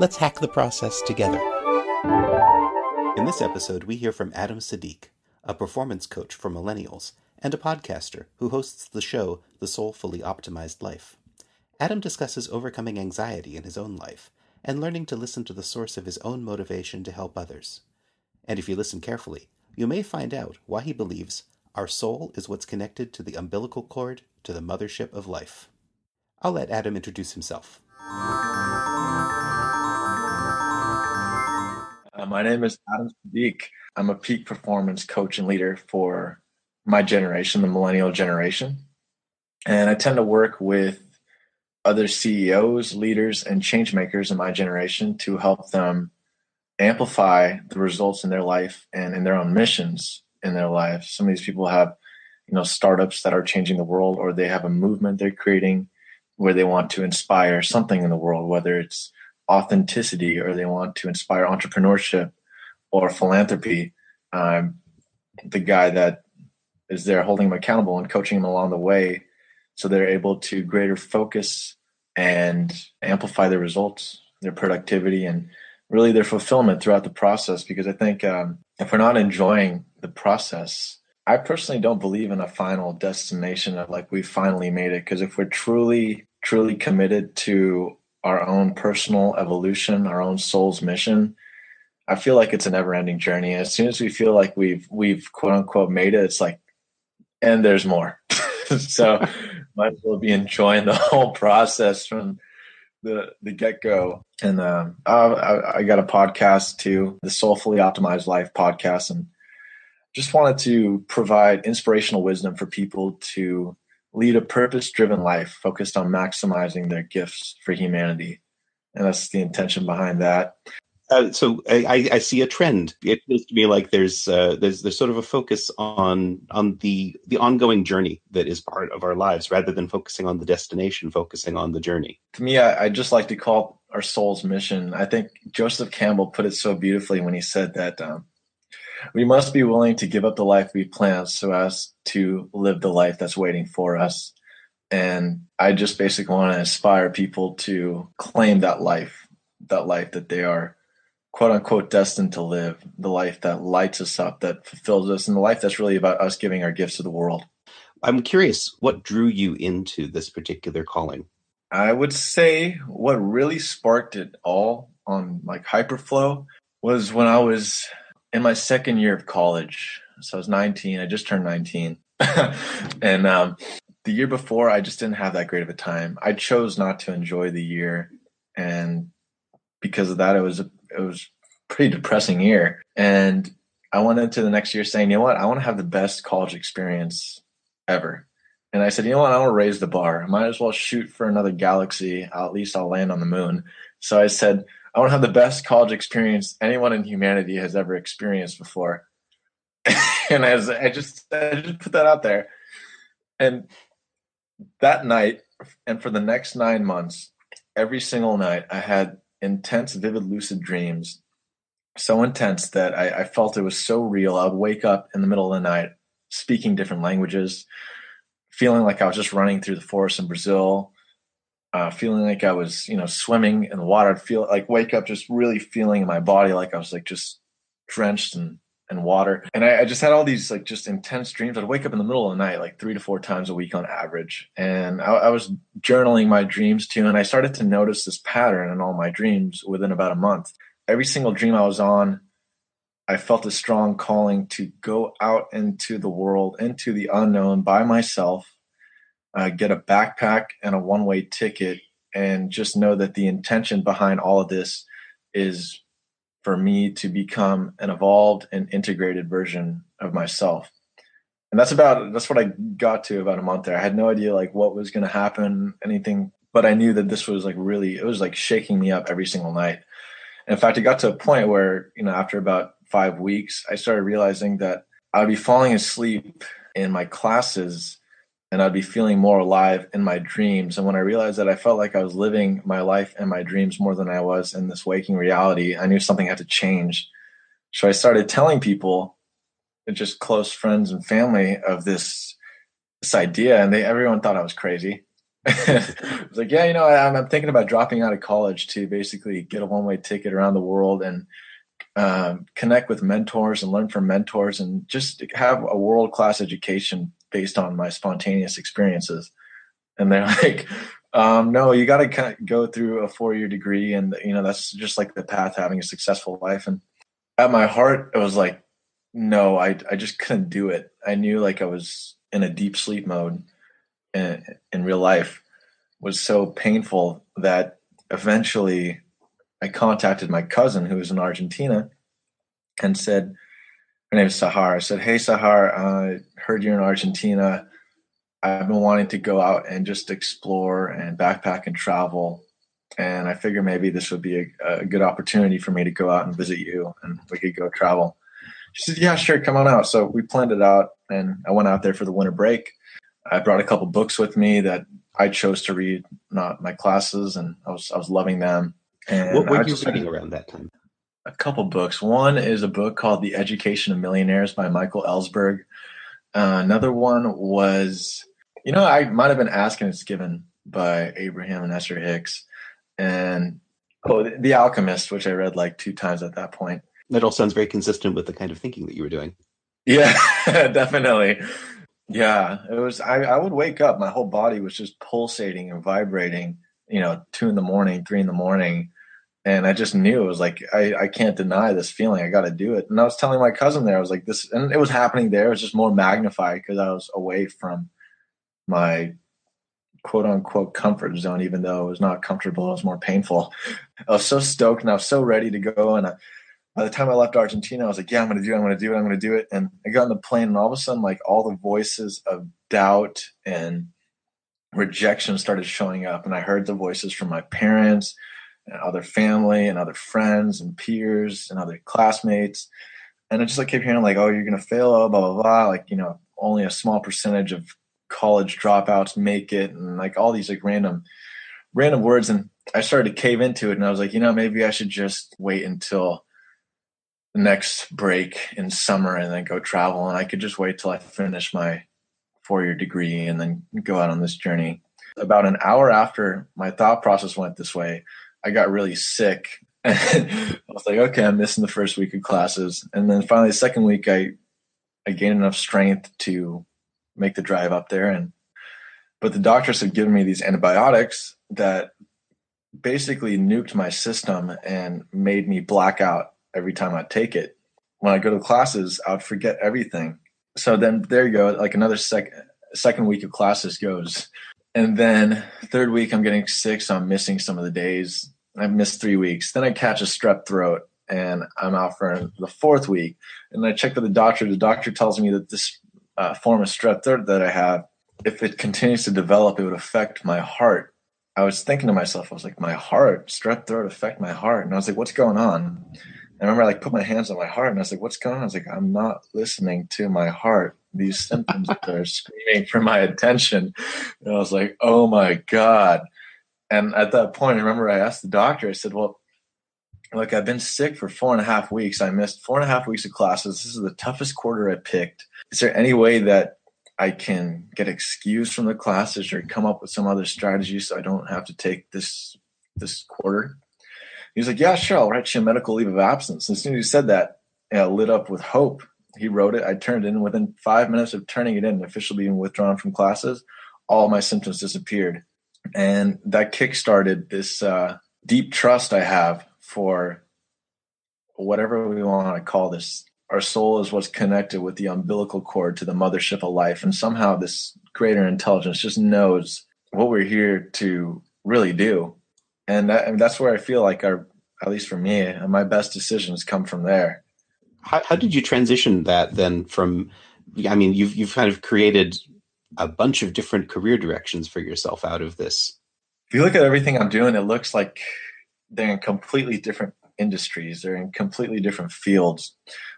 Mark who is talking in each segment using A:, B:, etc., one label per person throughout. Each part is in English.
A: let's hack the process together. In this episode, we hear from Adam Siddiq, a performance coach for millennials and a podcaster who hosts the show The Soulfully Optimized Life. Adam discusses overcoming anxiety in his own life and learning to listen to the source of his own motivation to help others. And if you listen carefully, you may find out why he believes our soul is what's connected to the umbilical cord to the mothership of life. I'll let Adam introduce himself.
B: Uh, my name is Adam Siddiq. I'm a peak performance coach and leader for my generation, the millennial generation. And I tend to work with other CEOs, leaders, and change makers in my generation to help them amplify the results in their life and in their own missions in their lives. Some of these people have, you know, startups that are changing the world, or they have a movement they're creating where they want to inspire something in the world, whether it's authenticity or they want to inspire entrepreneurship or philanthropy. Um, the guy that is there holding them accountable and coaching them along the way so they're able to greater focus and amplify their results, their productivity, and really their fulfillment throughout the process. Because I think um, if we're not enjoying the process, I personally don't believe in a final destination of like we finally made it. Because if we're truly, truly committed to our own personal evolution, our own soul's mission, I feel like it's a never-ending journey. As soon as we feel like we've we've quote unquote made it, it's like, and there's more. so might as well be enjoying the whole process from the the get go. And um, I, I got a podcast too, the Soulfully Optimized Life podcast, and just wanted to provide inspirational wisdom for people to lead a purpose driven life focused on maximizing their gifts for humanity. And that's the intention behind that.
A: Uh, so I, I, see a trend. It feels to me like there's uh, there's there's sort of a focus on on the the ongoing journey that is part of our lives, rather than focusing on the destination, focusing on the journey.
B: To me, I, I just like to call our soul's mission. I think Joseph Campbell put it so beautifully when he said that um, we must be willing to give up the life we planned so as to live the life that's waiting for us. And I just basically want to inspire people to claim that life, that life that they are quote unquote destined to live, the life that lights us up, that fulfills us, and the life that's really about us giving our gifts to the world.
A: I'm curious, what drew you into this particular calling?
B: I would say what really sparked it all on like Hyperflow was when I was in my second year of college. So I was 19. I just turned 19. and um, the year before, I just didn't have that great of a time. I chose not to enjoy the year. And because of that, it was it was pretty depressing year. And I went into the next year saying, you know what, I want to have the best college experience ever. And I said, you know what, I want to raise the bar. I might as well shoot for another galaxy. At least I'll land on the moon. So I said, I want to have the best college experience anyone in humanity has ever experienced before. and as I just I just put that out there. And that night and for the next nine months, every single night I had intense, vivid, lucid dreams, so intense that I, I, felt it was so real. I would wake up in the middle of the night speaking different languages, feeling like I was just running through the forest in Brazil, uh, feeling like I was, you know, swimming in the water. I'd feel like wake up just really feeling in my body like I was like just drenched in, in water. And I, I just had all these like just intense dreams. I'd wake up in the middle of the night, like three to four times a week on average. And I, I was journaling my dreams too. And I started to notice this pattern in all my dreams within about a month. Every single dream I was on, I felt a strong calling to go out into the world, into the unknown by myself, uh, get a backpack and a one way ticket, and just know that the intention behind all of this is for me to become an evolved and integrated version of myself. And that's about that's what I got to about a month there. I had no idea like what was going to happen, anything, but I knew that this was like really it was like shaking me up every single night. And In fact, it got to a point where, you know, after about five weeks, I started realizing that I'd be falling asleep in my classes and I'd be feeling more alive in my dreams. And when I realized that I felt like I was living my life in my dreams more than I was in this waking reality, I knew something had to change. So I started telling people, just close friends and family, of this this idea, and they everyone thought I was crazy. I was like, yeah, you know, I'm, I'm, thinking about dropping out of college to basically get a one way ticket around the world and um, connect with mentors and learn from mentors and just have a world class education based on my spontaneous experiences. And they're like, um, no, you got to kind of go through a four year degree. And, you know, that's just like the path to having a successful life. And at my heart, it was like, no, I, I just couldn't do it. I knew like I was in a deep sleep mode in, in real life was so painful that eventually I contacted my cousin who was in Argentina and said, her name is Sahar. I said, Hey, Sahar, I uh, heard you're in Argentina. I've been wanting to go out and just explore and backpack and travel. And I figure maybe this would be a, a good opportunity for me to go out and visit you and we could go travel. She said, Yeah, sure, come on out. So we planned it out and I went out there for the winter break. I brought a couple books with me that I chose to read, not my classes, and I was I was loving them. And
A: what were you reading around that time?
B: A couple books. One is a book called The Education of Millionaires by Michael Ellsberg. Uh, another one was, you know, I might have been Ask and It's Given by Abraham and Esther Hicks, and oh, the, the Alchemist, which I read like two times at that point.
A: That all sounds very consistent with the kind of thinking that you were doing.
B: Yeah, definitely. Yeah, it was. I, I would wake up, my whole body was just pulsating and vibrating. You know, two in the morning, three in the morning, and I just knew it was like I, I can't deny this feeling. I got to do it. And I was telling my cousin there, I was like this, and it was happening there. It was just more magnified because I was away from my quote unquote comfort zone, even though it was not comfortable. It was more painful. I was so stoked and I was so ready to go, and I, by the time I left Argentina, I was like, yeah, I'm going to do it. I'm going to do it. I'm going to do it. And I got on the plane and all of a sudden, like all the voices of doubt and rejection started showing up. And I heard the voices from my parents and other family and other friends and peers and other classmates. And I just like kept hearing like, oh, you're to fail, blah, blah, blah. Like, you know, only a small percentage of college dropouts make it. And like all these like random, random words. And I started to cave into it. And I was like, you know, maybe I should just wait until the next break in summer and then go travel. And I could just wait till I finish my four year degree and then go out on this journey. About an hour after my thought process went this way, I got really sick. I was like, okay, I'm missing the first week of classes. And then finally, the second week, I, I gained enough strength to make the drive up there. And, but the doctors had given me these antibiotics that basically nuked my system and made me black out every time I take it. When I go to classes, I would forget everything. So then there you go, like another second second week of classes goes. And then third week I'm getting sick, so I'm missing some of the days. I've missed three weeks. Then I catch a strep throat and I'm out for the fourth week. And I check with the doctor. The doctor tells me that this uh, form of strep throat that I have, if it continues to develop, it would affect my heart. I was thinking to myself, I was like, my heart, strep throat affect my heart. And I was like, what's going on? I remember I like put my hands on my heart and I was like, what's going on? I was like, I'm not listening to my heart. These symptoms are screaming for my attention. And I was like, oh my God. And at that point, I remember I asked the doctor, I said, well, look, I've been sick for four and a half weeks. I missed four and a half weeks of classes. This is the toughest quarter I picked. Is there any way that I can get excused from the classes or come up with some other strategy so I don't have to take this this quarter? He was like, Yeah, sure, I'll write you a medical leave of absence. And as soon as he said that, know, lit up with hope. He wrote it. I turned it in within five minutes of turning it in officially being withdrawn from classes. All my symptoms disappeared. And that kick-started this uh, deep trust I have for whatever we want to call this. Our soul is what's connected with the umbilical cord to the mothership of life. And somehow this greater intelligence just knows what we're here to really do and, that, and that's where I feel like our, at least for me, my best decisions come from there.
A: How, how did you transition that then from? I mean, you've you've kind of created a bunch of different career directions for yourself out of this.
B: If you look at everything I'm doing, it looks like they're in completely different industries. They're in completely different fields.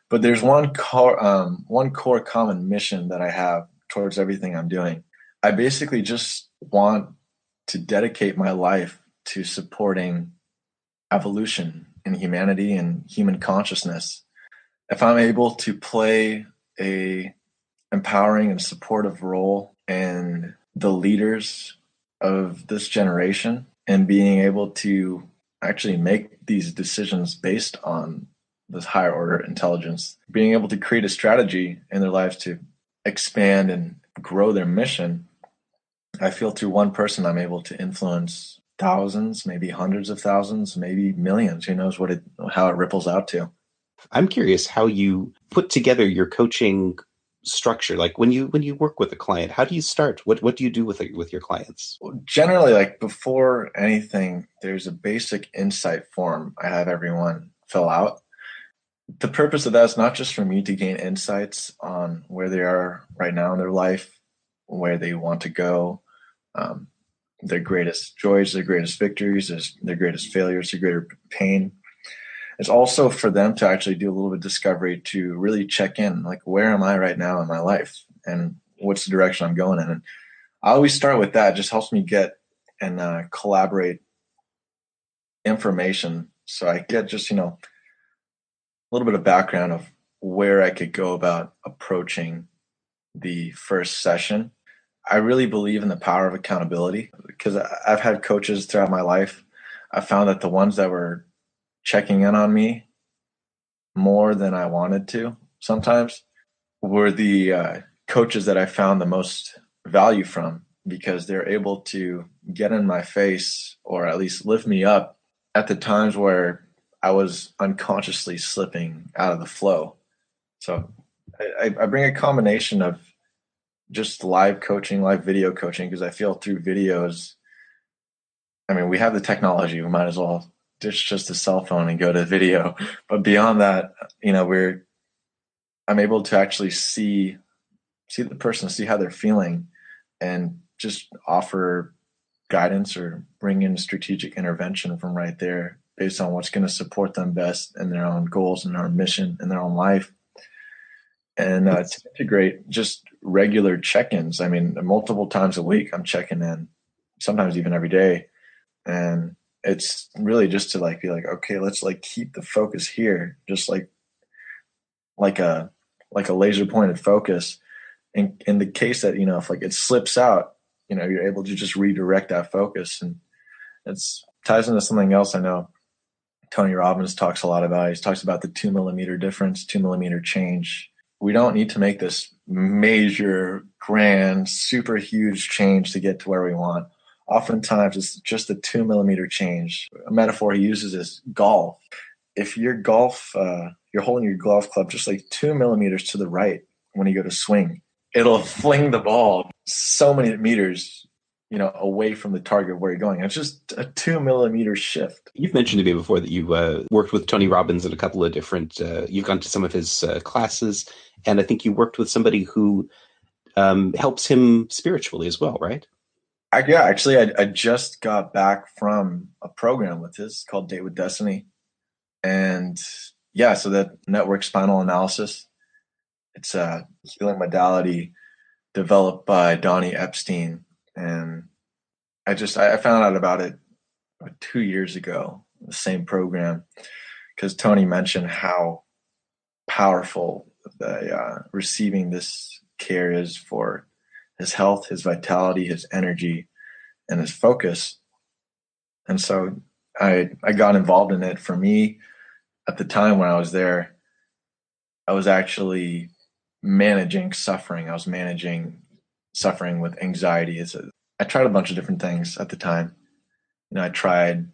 B: But there's one core, um, one core common mission that I have towards everything I'm doing. I basically just want to dedicate my life to supporting evolution in humanity and human consciousness. If I'm able to play a empowering and supportive role in the leaders of this generation and being able to actually make these decisions based on this higher order intelligence, being able to create a strategy in their lives to expand and grow their mission. I feel through one person, I'm able to influence thousands, maybe hundreds of thousands, maybe millions. Who knows what it, how it ripples out to.
A: I'm curious how you put together your coaching structure. Like when you when you work with a client how do you start? What what do you do with it with your clients?
B: Generally like before anything there's a basic insight form i have everyone fill out. The purpose of that is not just for me to gain insights on where they are right now in their life where they want to go um, their greatest joys their greatest victories their greatest failures their greater pain it's also for them to actually do a little bit of discovery to really check in like where am i right now in my life? And what's the direction i'm going in? And i always start with that. It just helps me get and uh, collaborate information. So i get just you know a little bit of background of where i could go about approaching the first session. I really believe in the power of accountability because i've had coaches throughout my life. I found that the ones that were checking in on me more than I wanted to sometimes were the uh, coaches that I found the most value from because they're able to get in my face or at least lift me up at the times where I was unconsciously slipping out of the flow. So I, I bring a combination of just live coaching, live video coaching, because I feel through videos, I mean, we have the technology, we might as well ditch just a cell phone and go to video. But beyond that, you know, we're I'm able to actually see see the person, see how they're feeling, and just offer guidance or bring in strategic intervention from right there based on what's going to support them best in their own goals and their own mission in their own life. And uh, to integrate just regular check-ins. I mean, multiple times a week, I'm checking in, sometimes even every day, and it's really just to like be like okay let's like keep the focus here just like like a like a laser pointed focus. In in the case that you know if like it slips out you know you're able to just redirect that focus. And it's ties into something else i know tony robbins talks a lot about. He talks about the two millimeter difference two millimeter change. We don't need to make this major grand super huge change to get to where we want oftentimes it's just a two millimeter change. A metaphor he uses is golf. If your golf, uh, you're holding your golf club just like two millimeters to the right when you go to swing, it'll fling the ball so many meters, you know, away from the target where you're going. It's just a two millimeter shift.
A: You've mentioned to me before that you uh, worked with Tony Robbins in a couple of different. Uh, you've gone to some of his uh, classes, and I think you worked with somebody who um, helps him spiritually as well, right?
B: I, yeah, actually, I, I just got back from a program with his called Date with Destiny, and yeah, so that network spinal analysis. It's a healing modality developed by Donnie Epstein, and I just I, found out about it two years ago. The same program because Tony mentioned how powerful the uh, receiving this care is for his health, his vitality, his energy, and his focus. And so I I got involved in it. For me, at the time when I was there, I was actually managing suffering. I was managing suffering with anxiety. A, I tried a bunch of different things at the time. You know, I tried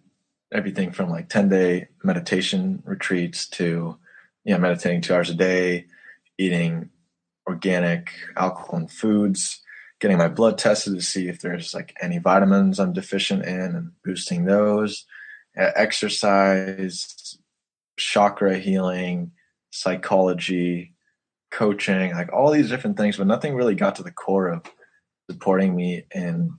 B: everything from like 10 day meditation retreats to, you know, meditating two hours a day, eating organic alkaline foods, getting my blood tested to see if there's like any vitamins I'm deficient in and boosting those, exercise, chakra healing, psychology, coaching, like all these different things, but nothing really got to the core of supporting me in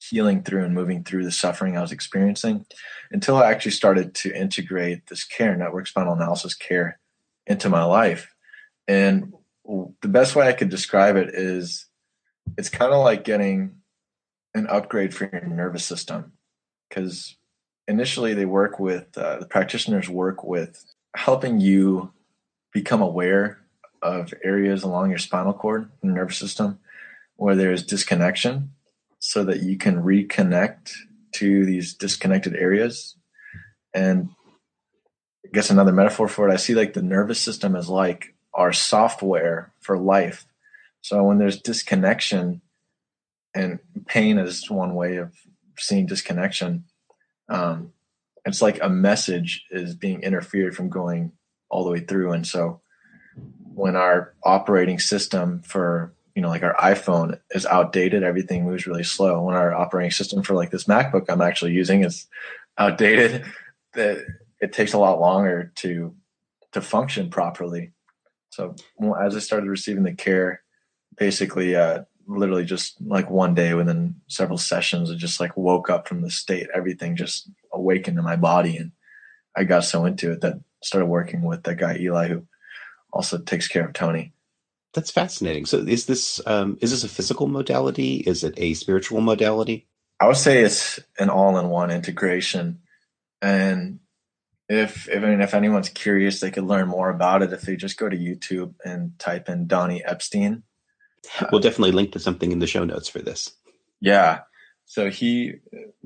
B: healing through and moving through the suffering I was experiencing until I actually started to integrate this care, network spinal analysis care, into my life. And the best way I could describe it is it's kind of like getting an upgrade for your nervous system because initially they work with uh, the practitioners work with helping you become aware of areas along your spinal cord and nervous system where there's disconnection so that you can reconnect to these disconnected areas and I guess another metaphor for it, I see like the nervous system is like our software for life. So when there's disconnection, and pain is one way of seeing disconnection, um, it's like a message is being interfered from going all the way through. And so when our operating system for you know like our iphone is outdated everything moves really slow when our operating system for like this macbook i'm actually using is outdated that it takes a lot longer to to function properly. So as I started receiving the care, basically, uh, literally just like one day within several sessions, I just like woke up from the state. Everything just awakened in my body, and I got so into it that started working with that guy Eli, who also takes care of Tony.
A: That's fascinating. So, is this um, is this a physical modality? Is it a spiritual modality?
B: I would say it's an all-in-one integration, and if if I mean if anyone's curious, they could learn more about it if they just go to YouTube and type in Donnie Epstein.
A: We'll definitely link to something in the show notes for this.
B: Yeah. So he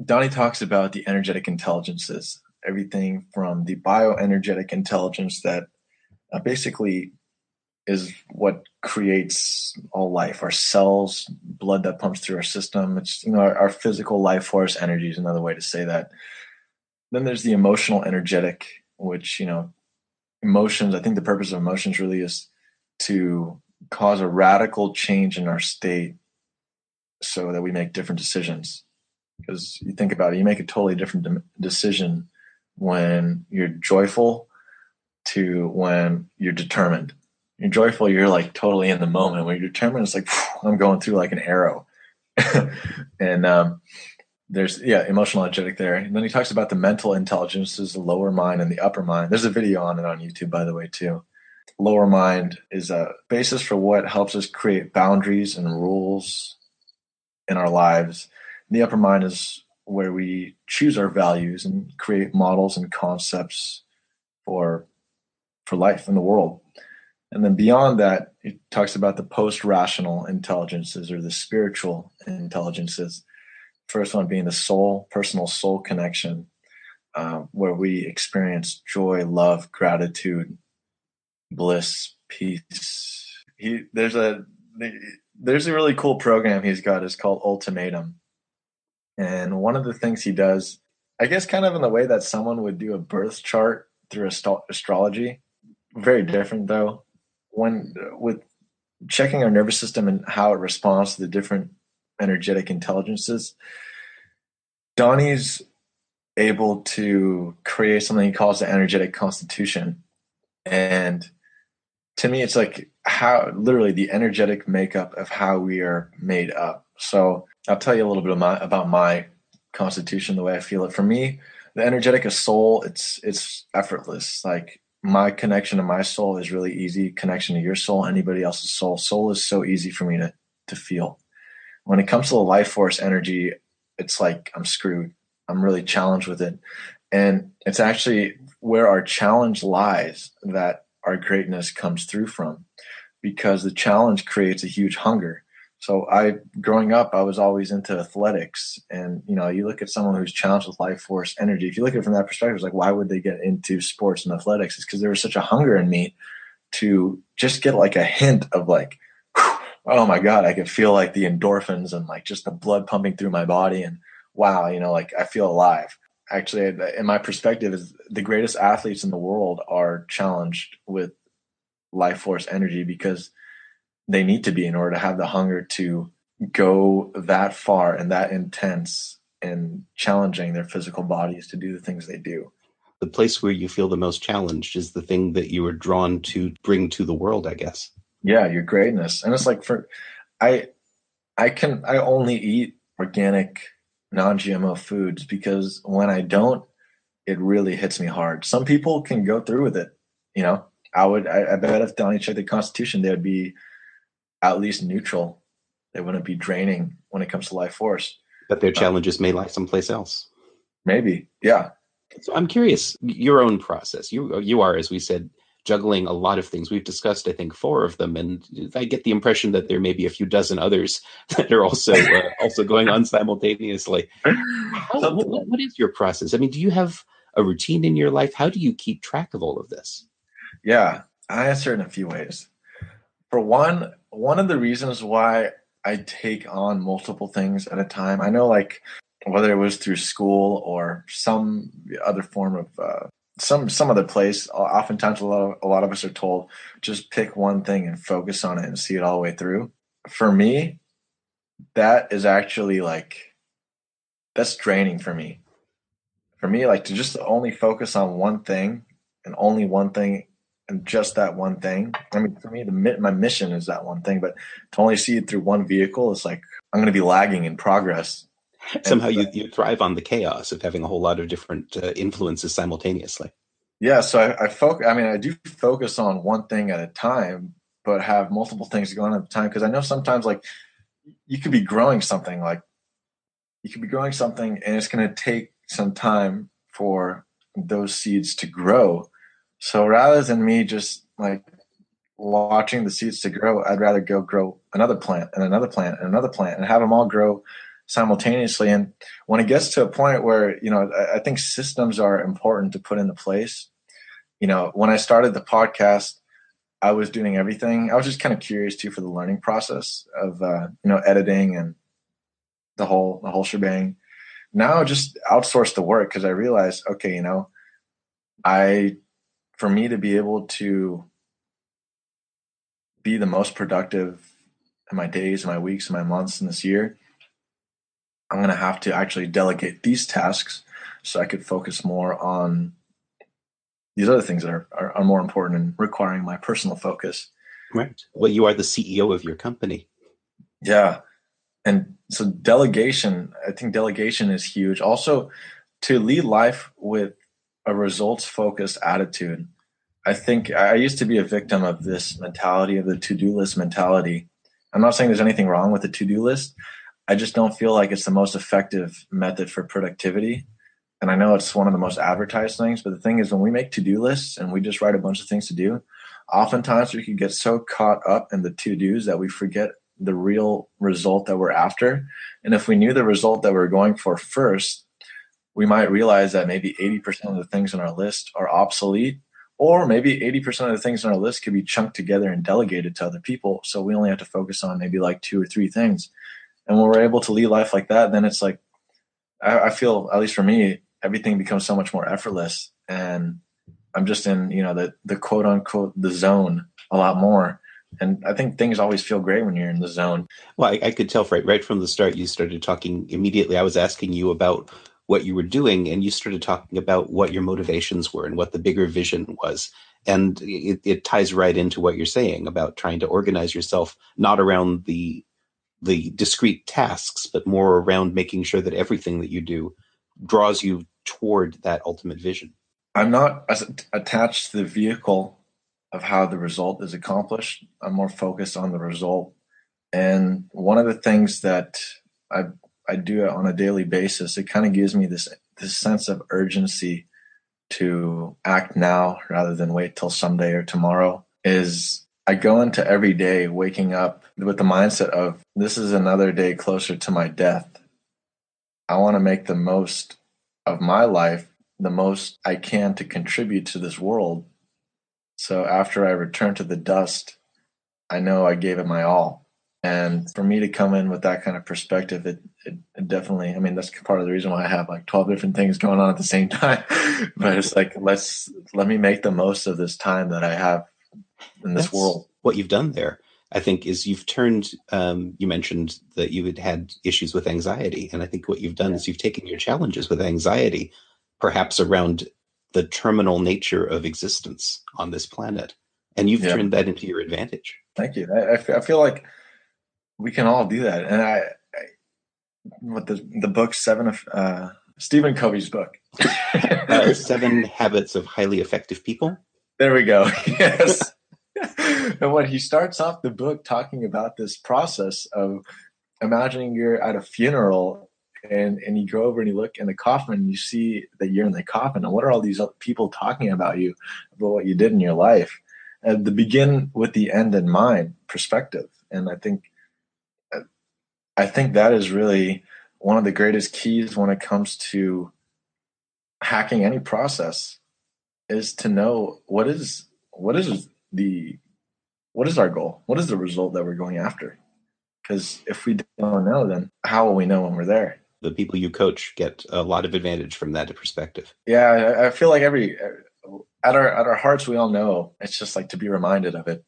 B: Donnie talks about the energetic intelligences, everything from the bioenergetic intelligence that uh, basically is what creates all life. Our cells, blood that pumps through our system. It's you know our, our physical life force energy is another way to say that then there's the emotional energetic, which, you know, emotions, I think the purpose of emotions really is to cause a radical change in our state so that we make different decisions. Because you think about it, you make a totally different de- decision when you're joyful to when you're determined. You're joyful, you're like totally in the moment. When you're determined, it's like I'm going through like an arrow. and um, there's yeah emotional energetic there and then he talks about the mental intelligences the lower mind and the upper mind there's a video on it on youtube by the way too lower mind is a basis for what helps us create boundaries and rules in our lives. The upper mind is where we choose our values and create models and concepts for for life in the world. And then beyond that it talks about the post-rational intelligences or the spiritual intelligences. First one being the soul, personal soul connection, uh, where we experience joy, love, gratitude, bliss, peace. He there's a there's a really cool program he's got. It's called Ultimatum, and one of the things he does, I guess, kind of in the way that someone would do a birth chart through astrology. Very different though. When with checking our nervous system and how it responds to the different energetic intelligences. Donnie's able to create something he calls the energetic constitution. And to me, it's like how literally the energetic makeup of how we are made up. So I'll tell you a little bit my, about my constitution, the way I feel it. For me, the energetic of soul, it's it's effortless. Like my connection to my soul is really easy. Connection to your soul, anybody else's soul. Soul is so easy for me to to feel when it comes to the life force energy, it's like I'm screwed. I'm really challenged with it. And it's actually where our challenge lies that our greatness comes through from because the challenge creates a huge hunger. So I growing up, I was always into athletics. And you know, you look at someone who's challenged with life force energy, if you look at it from that perspective, it's like why would they get into sports and athletics? It's because there was such a hunger in me to just get like a hint of like oh my god i could feel like the endorphins and like just the blood pumping through my body and wow you know like i feel alive actually in my perspective is the greatest athletes in the world are challenged with life force energy because they need to be in order to have the hunger to go that far and that intense in challenging their physical bodies to do the things they do.
A: The place where you feel the most challenged is the thing that you are drawn to bring to the world i guess.
B: Yeah your greatness. And it's like for i i can i only eat organic non-GMO foods because when I don't, it really hits me hard. Some people can go through with it. You know, I would. I, I bet if Donnie checked the Constitution, they would be at least neutral. They wouldn't be draining when it comes to life force.
A: But their uh, challenges um, may lie someplace else.
B: Maybe, yeah.
A: So I'm curious, your own process. You you are, as we said, juggling a lot of things. We've discussed, I think, four of them, and I get the impression that there may be a few dozen others that are also uh, also going on simultaneously. How, what, what is your process? I mean, do you have a routine in your life? How do you keep track of all of this?
B: Yeah, I answer in a few ways. For one, one of the reasons why I take on multiple things at a time, I know like whether it was through school or some other form of uh, some some other place oftentimes a lot of, a lot of us are told just pick one thing and focus on it and see it all the way through. For me that is actually like that's draining for me. For me like to just only focus on one thing and only one thing and just that one thing i mean for me the my mission is that one thing but to only see it through one vehicle is like i'm going to be lagging in progress
A: somehow you, you thrive on the chaos of having a whole lot of different uh, influences simultaneously.
B: Yeah so i, I focus i mean i do focus on one thing at a time but have multiple things going on at the time because i know sometimes like you could be growing something like you could be growing something and it's going to take some time for those seeds to grow. So rather than me just like watching the seeds to grow i'd rather go grow another plant and another plant and another plant and have them all grow simultaneously. And when it gets to a point where, you know, I, I think systems are important to put into place. You know, when I started the podcast, I was doing everything. I was just kind of curious too for the learning process of uh, you know editing and the whole the whole shebang. Now just outsource the work because I realized okay, you know, I for me to be able to be the most productive in my days, my weeks, my months in this year, I'm going to have to actually delegate these tasks so I could focus more on these other things that are, are, are more important and requiring my personal focus.
A: Right. Well, you are the CEO of your company.
B: Yeah. And so delegation, I think delegation is huge. Also, to lead life with a results focused attitude. I think I used to be a victim of this mentality of the to do list mentality. I'm not saying there's anything wrong with the to do list, I just don't feel like it's the most effective method for productivity. And I know it's one of the most advertised things, but the thing is, when we make to do lists and we just write a bunch of things to do, oftentimes we can get so caught up in the to dos that we forget the real result that we're after. And if we knew the result that we're going for first, we might realize that maybe 80% of the things on our list are obsolete, or maybe 80% of the things on our list could be chunked together and delegated to other people. So we only have to focus on maybe like two or three things. And when we're able to lead life like that, then it's like I, I feel, at least for me, everything becomes so much more effortless. And I'm just in, you know, the the quote unquote the zone a lot more. And I think things always feel great when you're in the zone.
A: Well, I, I could tell right right from the start. You started talking immediately. I was asking you about what you were doing, and you started talking about what your motivations were and what the bigger vision was. And it, it ties right into what you're saying about trying to organize yourself not around the the discrete tasks, but more around making sure that everything that you do draws you toward that ultimate vision.
B: I'm not attached to the vehicle of how the result is accomplished. I'm more focused on the result. And one of the things that I I do on a daily basis, it kind of gives me this this sense of urgency to act now rather than wait till someday or tomorrow is I go into every day waking up with the mindset of this is another day closer to my death. I want to make the most of my life, the most I can to contribute to this world. So after I return to the dust, I know I gave it my all. And for me to come in with that kind of perspective, it, it, it, definitely, I mean, that's part of the reason why I have like 12 different things going on at the same time. but it's like, let's, let me make the most of this time that I have in this That's world.
A: What you've done there, I think, is you've turned. Um, you mentioned that you had had issues with anxiety, and I think what you've done yeah. is you've taken your challenges with anxiety, perhaps around the terminal nature of existence on this planet, and you've yeah. turned that into your advantage.
B: Thank you. I, I feel like we can all do that, and I, I what the the book seven of uh, Stephen Covey's book.
A: uh, seven Habits of Highly Effective People.
B: There we go. Yes. and when he starts off the book talking about this process of imagining you're at a funeral and and you go over and you look in the coffin and you see that you're in the coffin and what are all these people talking about you about what you did in your life and the begin with the end in mind perspective and i think i think that is really one of the greatest keys when it comes to hacking any process is to know what is what is the what is our goal? What is the result that we're going after? Because if we don't know then how will we know when we're there?
A: The people you coach get a lot of advantage from that perspective.
B: Yeah i, I feel like every at our at our hearts we all know. It's just like to be reminded of it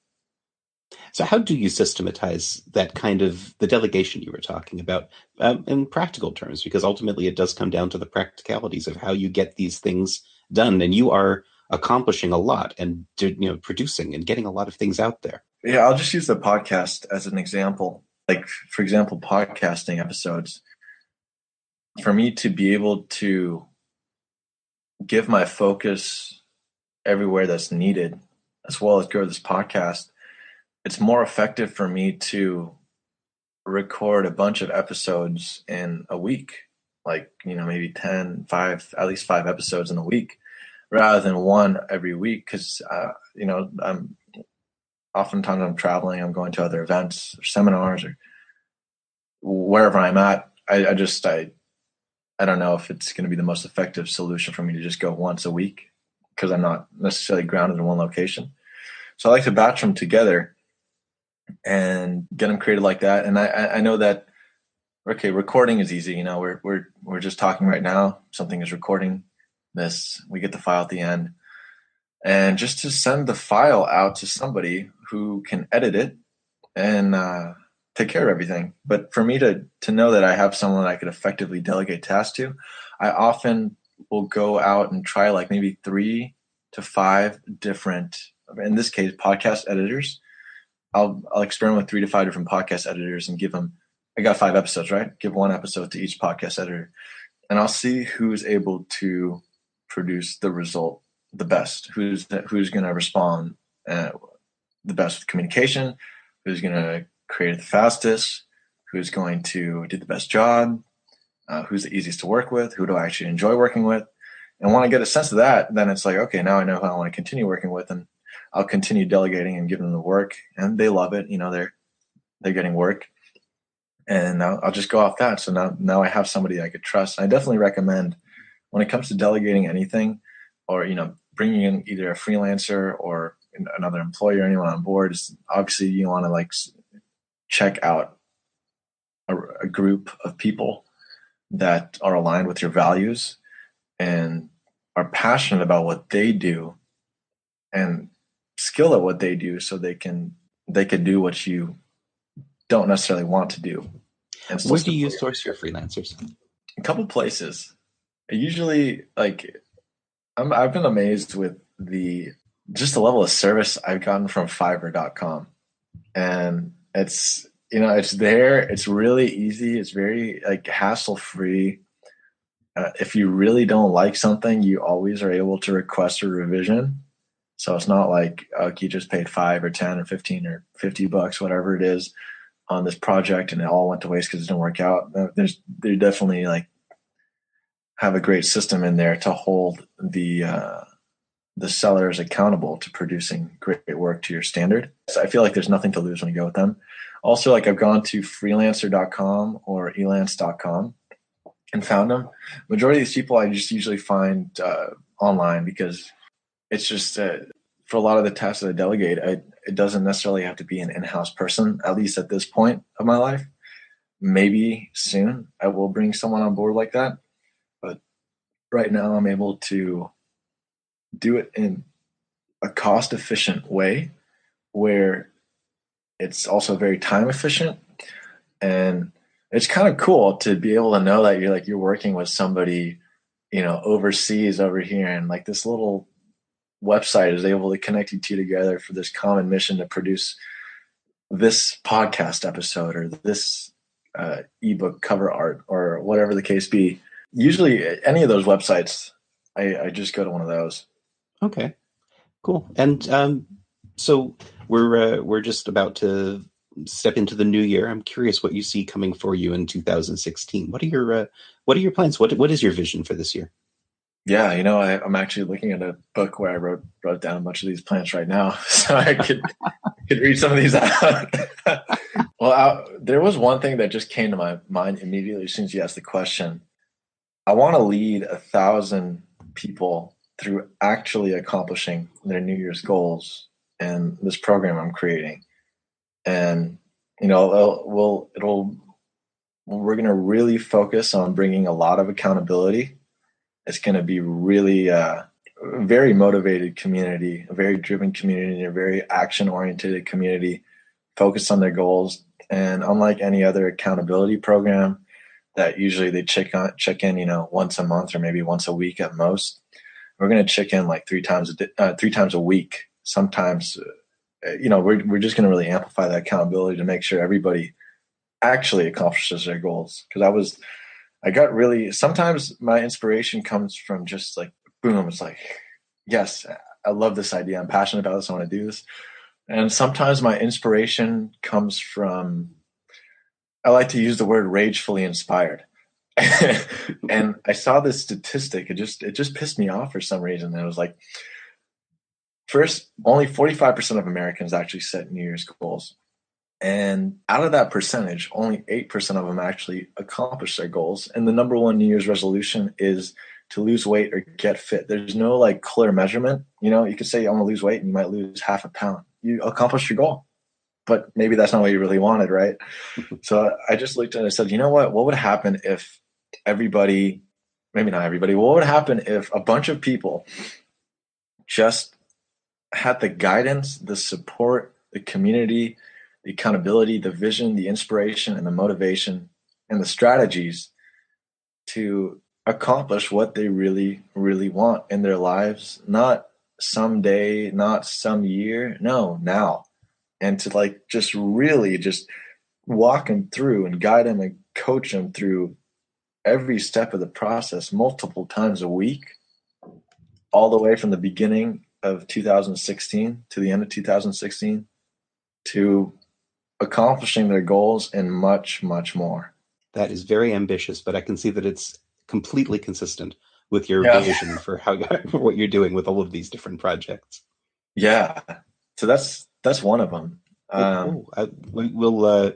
A: so how do you systematize that kind of the delegation you were talking about um, in practical terms? Because ultimately it does come down to the practicalities of how you get these things done and you are accomplishing a lot and you know producing and getting a lot of things out there.
B: Yeah i'll just use the podcast as an example. Like for example podcasting episodes. For me to be able to give my focus everywhere that's needed as well as grow this podcast it's more effective for me to record a bunch of episodes in a week like you know maybe 10 5 at least 5 episodes in a week rather than one every week because uh, you know I'm oftentimes I'm traveling, I'm going to other events or seminars or wherever I'm at. I, I just I I don't know if it's going to be the most effective solution for me to just go once a week because I'm not necessarily grounded in one location. So I like to batch them together and get them created like that. And I, I know that okay, recording is easy. You know, we're we're we're just talking right now. Something is recording this. We get the file at the end. And just to send the file out to somebody who can edit it and uh, take care of everything. But for me to to know that I have someone I could effectively delegate tasks to, I often will go out and try like maybe three to five different, in this case, podcast editors. I'll I'll experiment with three to five different podcast editors and give them. I got five episodes, right? Give one episode to each podcast editor, and I'll see who's able to produce the result the best. Who's who's going to respond uh, the best with communication? Who's going to create it the fastest? Who's going to do the best job? Uh, who's the easiest to work with? Who do i actually enjoy working with? And when i get a sense of that then it's like okay now i know who i want to continue working with and i'll continue delegating and giving them the work and they love it you know they're they're getting work. And I'll, I'll just go off that. So now now i have somebody i could trust. I definitely recommend when it comes to delegating anything or you know bringing in either a freelancer or another employer anyone on board is obviously you want to like check out a, a group of people that are aligned with your values and are passionate about what they do and skill at what they do so they can they can do what you don't necessarily want to do.
A: Where do you source your freelancers?
B: A couple places usually like I'm, I've been amazed with the just the level of service I've gotten from Fiverr.com, and it's you know it's there. It's really easy. It's very like hassle free. Uh, if you really don't like something, you always are able to request a revision. So it's not like you just paid five or ten or fifteen or fifty bucks, whatever it is, on this project, and it all went to waste because it didn't work out. There's they're definitely like have a great system in there to hold the uh, the sellers accountable to producing great work to your standard. So I feel like there's nothing to lose when you go with them. Also, like I've gone to freelancer.com or elance.com and found them. Majority of these people I just usually find uh, online because it's just uh, for a lot of the tasks that I delegate, I, it doesn't necessarily have to be an in-house person. At least at this point of my life, maybe soon I will bring someone on board like that But right now I'm able to do it in a cost efficient way where it's also very time efficient and it's kind of cool to be able to know that you're like you're working with somebody you know overseas over here and like this little website is able to connect you two together for this common mission to produce this podcast episode or this uh, ebook cover art or whatever the case be. Usually, any of those websites, I, I just go to one of those.
A: Okay, cool. And um, so we're uh, we're just about to step into the new year. I'm curious what you see coming for you in 2016. What are your uh, what are your plans? What what is your vision for this year?
B: Yeah, you know, I, am actually looking at a book where I wrote wrote down a bunch of these plans right now, so I could could read some of these out. well, I, there was one thing that just came to my mind immediately as soon as you asked the question. I want to lead a thousand people through actually accomplishing their New Year's goals and this program I'm creating. And you know, we'll it'll we're going to really focus on bringing a lot of accountability it's going to be really uh, very motivated community, a very driven community, a very action oriented community, focused on their goals. And unlike any other accountability program that usually they check on check in, you know, once a month or maybe once a week at most, we're going to check in like three times a di- uh, three times a week. Sometimes, uh, you know, we're we're just going to really amplify that accountability to make sure everybody actually accomplishes their goals. Because I was I got really sometimes my inspiration comes from just like boom, it's like, yes, I love this idea. I'm passionate about this. I want to do this. And sometimes my inspiration comes from I like to use the word ragefully inspired. and I saw this statistic. It just it just pissed me off for some reason. And it was like first, only 45% of Americans actually set New Year's goals. And out of that percentage, only 8% of them actually accomplish their goals. And the number one New Year's resolution is to lose weight or get fit. There's no like clear measurement. You know, you could say, I want to lose weight and you might lose half a pound. You accomplish your goal. But maybe that's not what you really wanted, right? so I just looked at it and I said, you know what? What would happen if everybody, maybe not everybody, what would happen if a bunch of people just had the guidance, the support, the community, the accountability, the vision, the inspiration, and the motivation and the strategies to accomplish what they really, really want in their lives. Not someday, not some year. No, now. And to like just really just walk them through and guide them and coach them through every step of the process multiple times a week, all the way from the beginning of 2016 to the end of 2016 to accomplishing their goals and much, much more.
A: That is very ambitious, but I can see that it's completely consistent with your yeah. vision for how for what you're doing with all of these different projects.
B: Yeah, so that's that's one of them.
A: Um, oh, we will uh,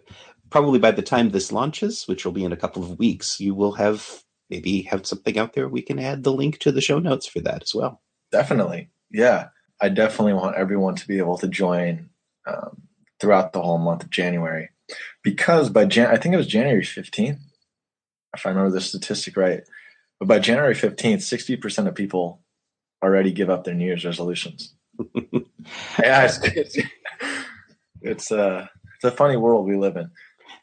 A: probably by the time this launches, which will be in a couple of weeks, you will have maybe have something out there. We can add the link to the show notes for that as well.
B: Definitely, yeah. I definitely want everyone to be able to join um, throughout the whole month of January. Because by Jan, I think it was January 15th, if I remember the statistic right. But by January 15th, 60% of people already give up their New Year's resolutions. yeah, it's, it's, it's, uh, it's a funny world we live in.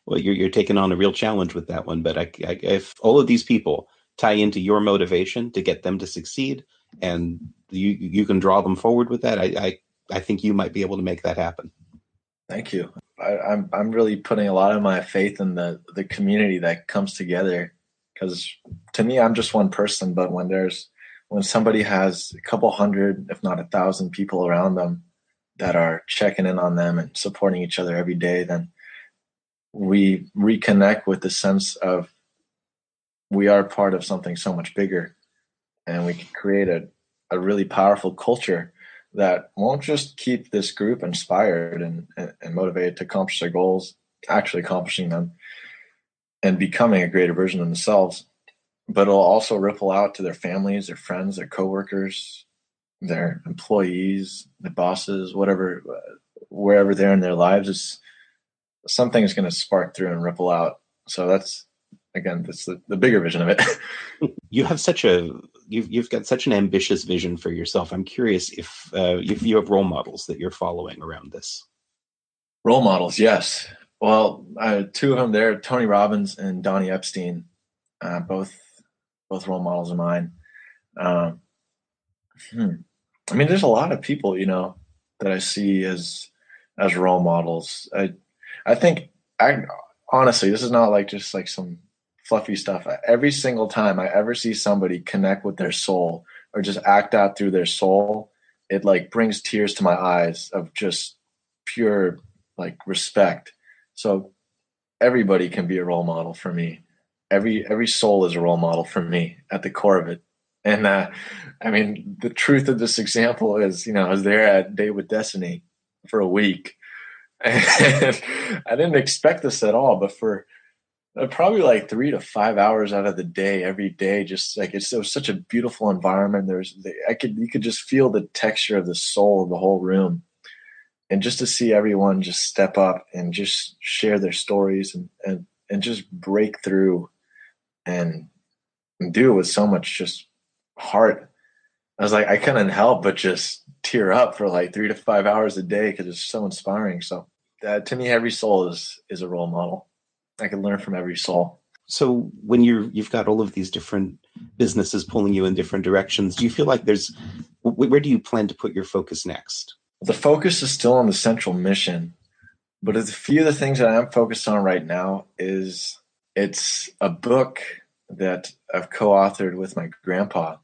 A: Well, you're, you're taking on a real challenge with that one. But I, I, if all of these people tie into your motivation to get them to succeed and you, you can draw them forward with that, I, I, I think you might be able to make that happen.
B: Thank you. I, I'm I'm really putting a lot of my faith in the the community that comes together because to me I'm just one person, but when there's when somebody has a couple hundred, if not a thousand people around them that are checking in on them and supporting each other every day, then we reconnect with the sense of we are part of something so much bigger and we can create a, a really powerful culture that won't just keep this group inspired and, and, motivated to accomplish their goals, actually accomplishing them and becoming a greater version of themselves, but it'll also ripple out to their families, their friends, their coworkers, their employees, the bosses, whatever, wherever they're in their lives. Is something is going to spark through and ripple out. So that's again, that's the, the bigger vision of it.
A: you have such a you've you've got such an ambitious vision for yourself. I'm curious if uh, if you have role models that you're following around this.
B: Role models, yes. Well, uh, two of them there, Tony Robbins and Donny Epstein, uh, both both role models of mine. Um, hmm. I mean, there's a lot of people, you know, that I see as as role models. I I think I honestly, this is not like just like some fluffy stuff. Every single time I ever see somebody connect with their soul or just act out through their soul, it like brings tears to my eyes of just pure like respect. So everybody can be a role model for me. Every every soul is a role model for me at the core of it. And uh, I mean, the truth of this example is, you know, I was there at Date with Destiny for a week, and I didn't expect this at all. But for Uh, probably like three to five hours out of the day, every day, just like it's, it was such a beautiful environment. There's, I could, you could just feel the texture of the soul of the whole room. And just to see everyone just step up and just share their stories and and, and just break through and, and do it with so much just heart. I was like i couldn't help but just tear up for like three to five hours a day because it's so inspiring. So that, to me every soul is is a role model i can learn from every soul
A: so when you're you've got all of these different businesses pulling you in different directions do you feel like there's where do you plan to put your focus next
B: the focus is still on the central mission, but a few of the things that I'm focused on right now is it's a book that I've co-authored with my grandpa,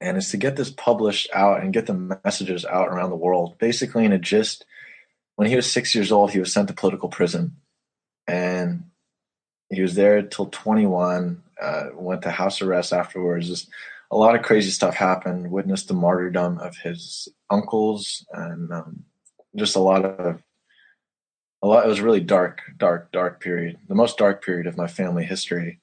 B: and it's to get this published out and get the messages out around the world. Basically, in a gist, when he was six years old, he was sent to political prison, and he was there till 21. Uh, went to house arrest afterwards. Just a lot of crazy stuff happened. Witnessed the martyrdom of his uncles, and um, just a lot of a lot. It was really dark, dark, dark period. The most dark period of my family history.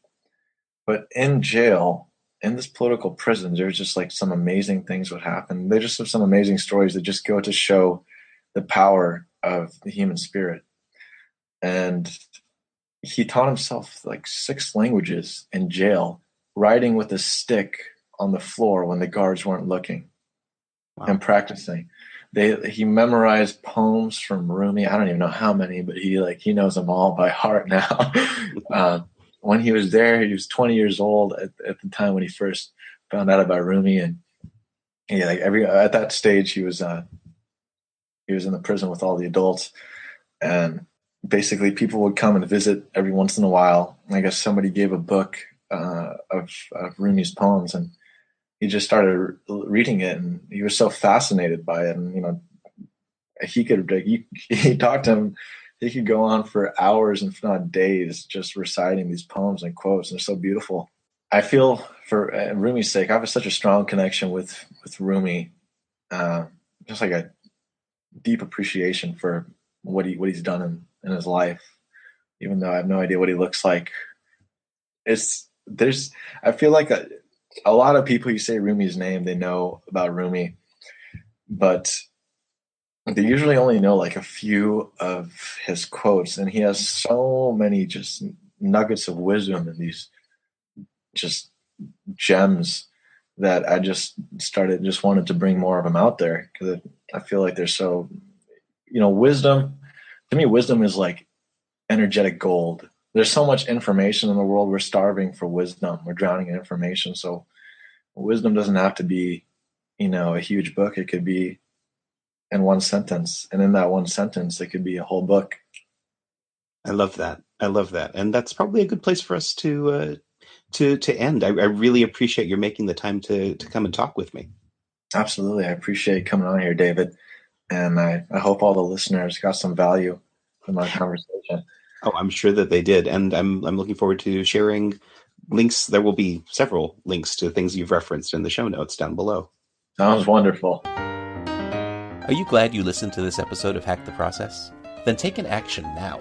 B: But in jail, in this political prison, there's just like some amazing things would happen. They just have some amazing stories that just go to show the power of the human spirit. And he taught himself like six languages in jail, writing with a stick on the floor when the guards weren't looking wow. and practicing. They he memorized poems from Rumi. I don't even know how many, but he like he knows them all by heart now. uh, when he was there, he was 20 years old at, at the time when he first found out about Rumi, and yeah, like every at that stage he was uh, he was in the prison with all the adults, and basically people would come and visit every once in a while. I guess somebody gave a book uh, of, of Rumi's poems, and he just started reading it and he was so fascinated by it and you know he could he, he talked to him. He could go on for hours if not days just reciting these poems and quotes. And they're so beautiful. I feel for uh, rumi's sake i have such a strong connection with with rumi uh, just like a deep appreciation for what he what he's done in, in his life even though i have no idea what he looks like it's there's i feel like a, a lot of people you say Rumi's name, they know about Rumi, but they usually only know like a few of his quotes, and he has so many just nuggets of wisdom and these just gems that I just started just wanted to bring more of them out there because I feel like they're so, you know, wisdom. To me, wisdom is like energetic gold there's so much information in the world. We're starving for wisdom. We're drowning in information. So wisdom doesn't have to be, you know, a huge book. It could be in one sentence. And in that one sentence, it could be a whole book.
A: I love that. I love that. And that's probably a good place for us to, uh, to, to end. I, I really appreciate your making the time to, to come and talk with me.
B: Absolutely. I appreciate coming on here, David. And I, I hope all the listeners got some value from our conversation.
A: Oh, I'm sure that they did, and I'm I'm looking forward to sharing links. There will be several links to things you've referenced in the show notes down below.
B: Sounds wonderful.
A: Are you glad you listened to this episode of Hack the Process? Then take an action now.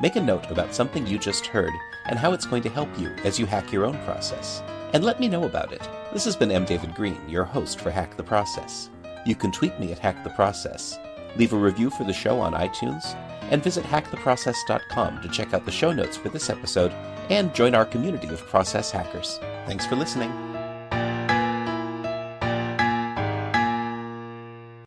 A: Make a note about something you just heard and how it's going to help you as you hack your own process. And let me know about it. This has been M. David Green, your host for Hack the Process. You can tweet me at Hack the Process, leave a review for the show on iTunes, and visit hacktheprocess.com to check out the show notes for this episode and join our community of process hackers. Thanks for listening.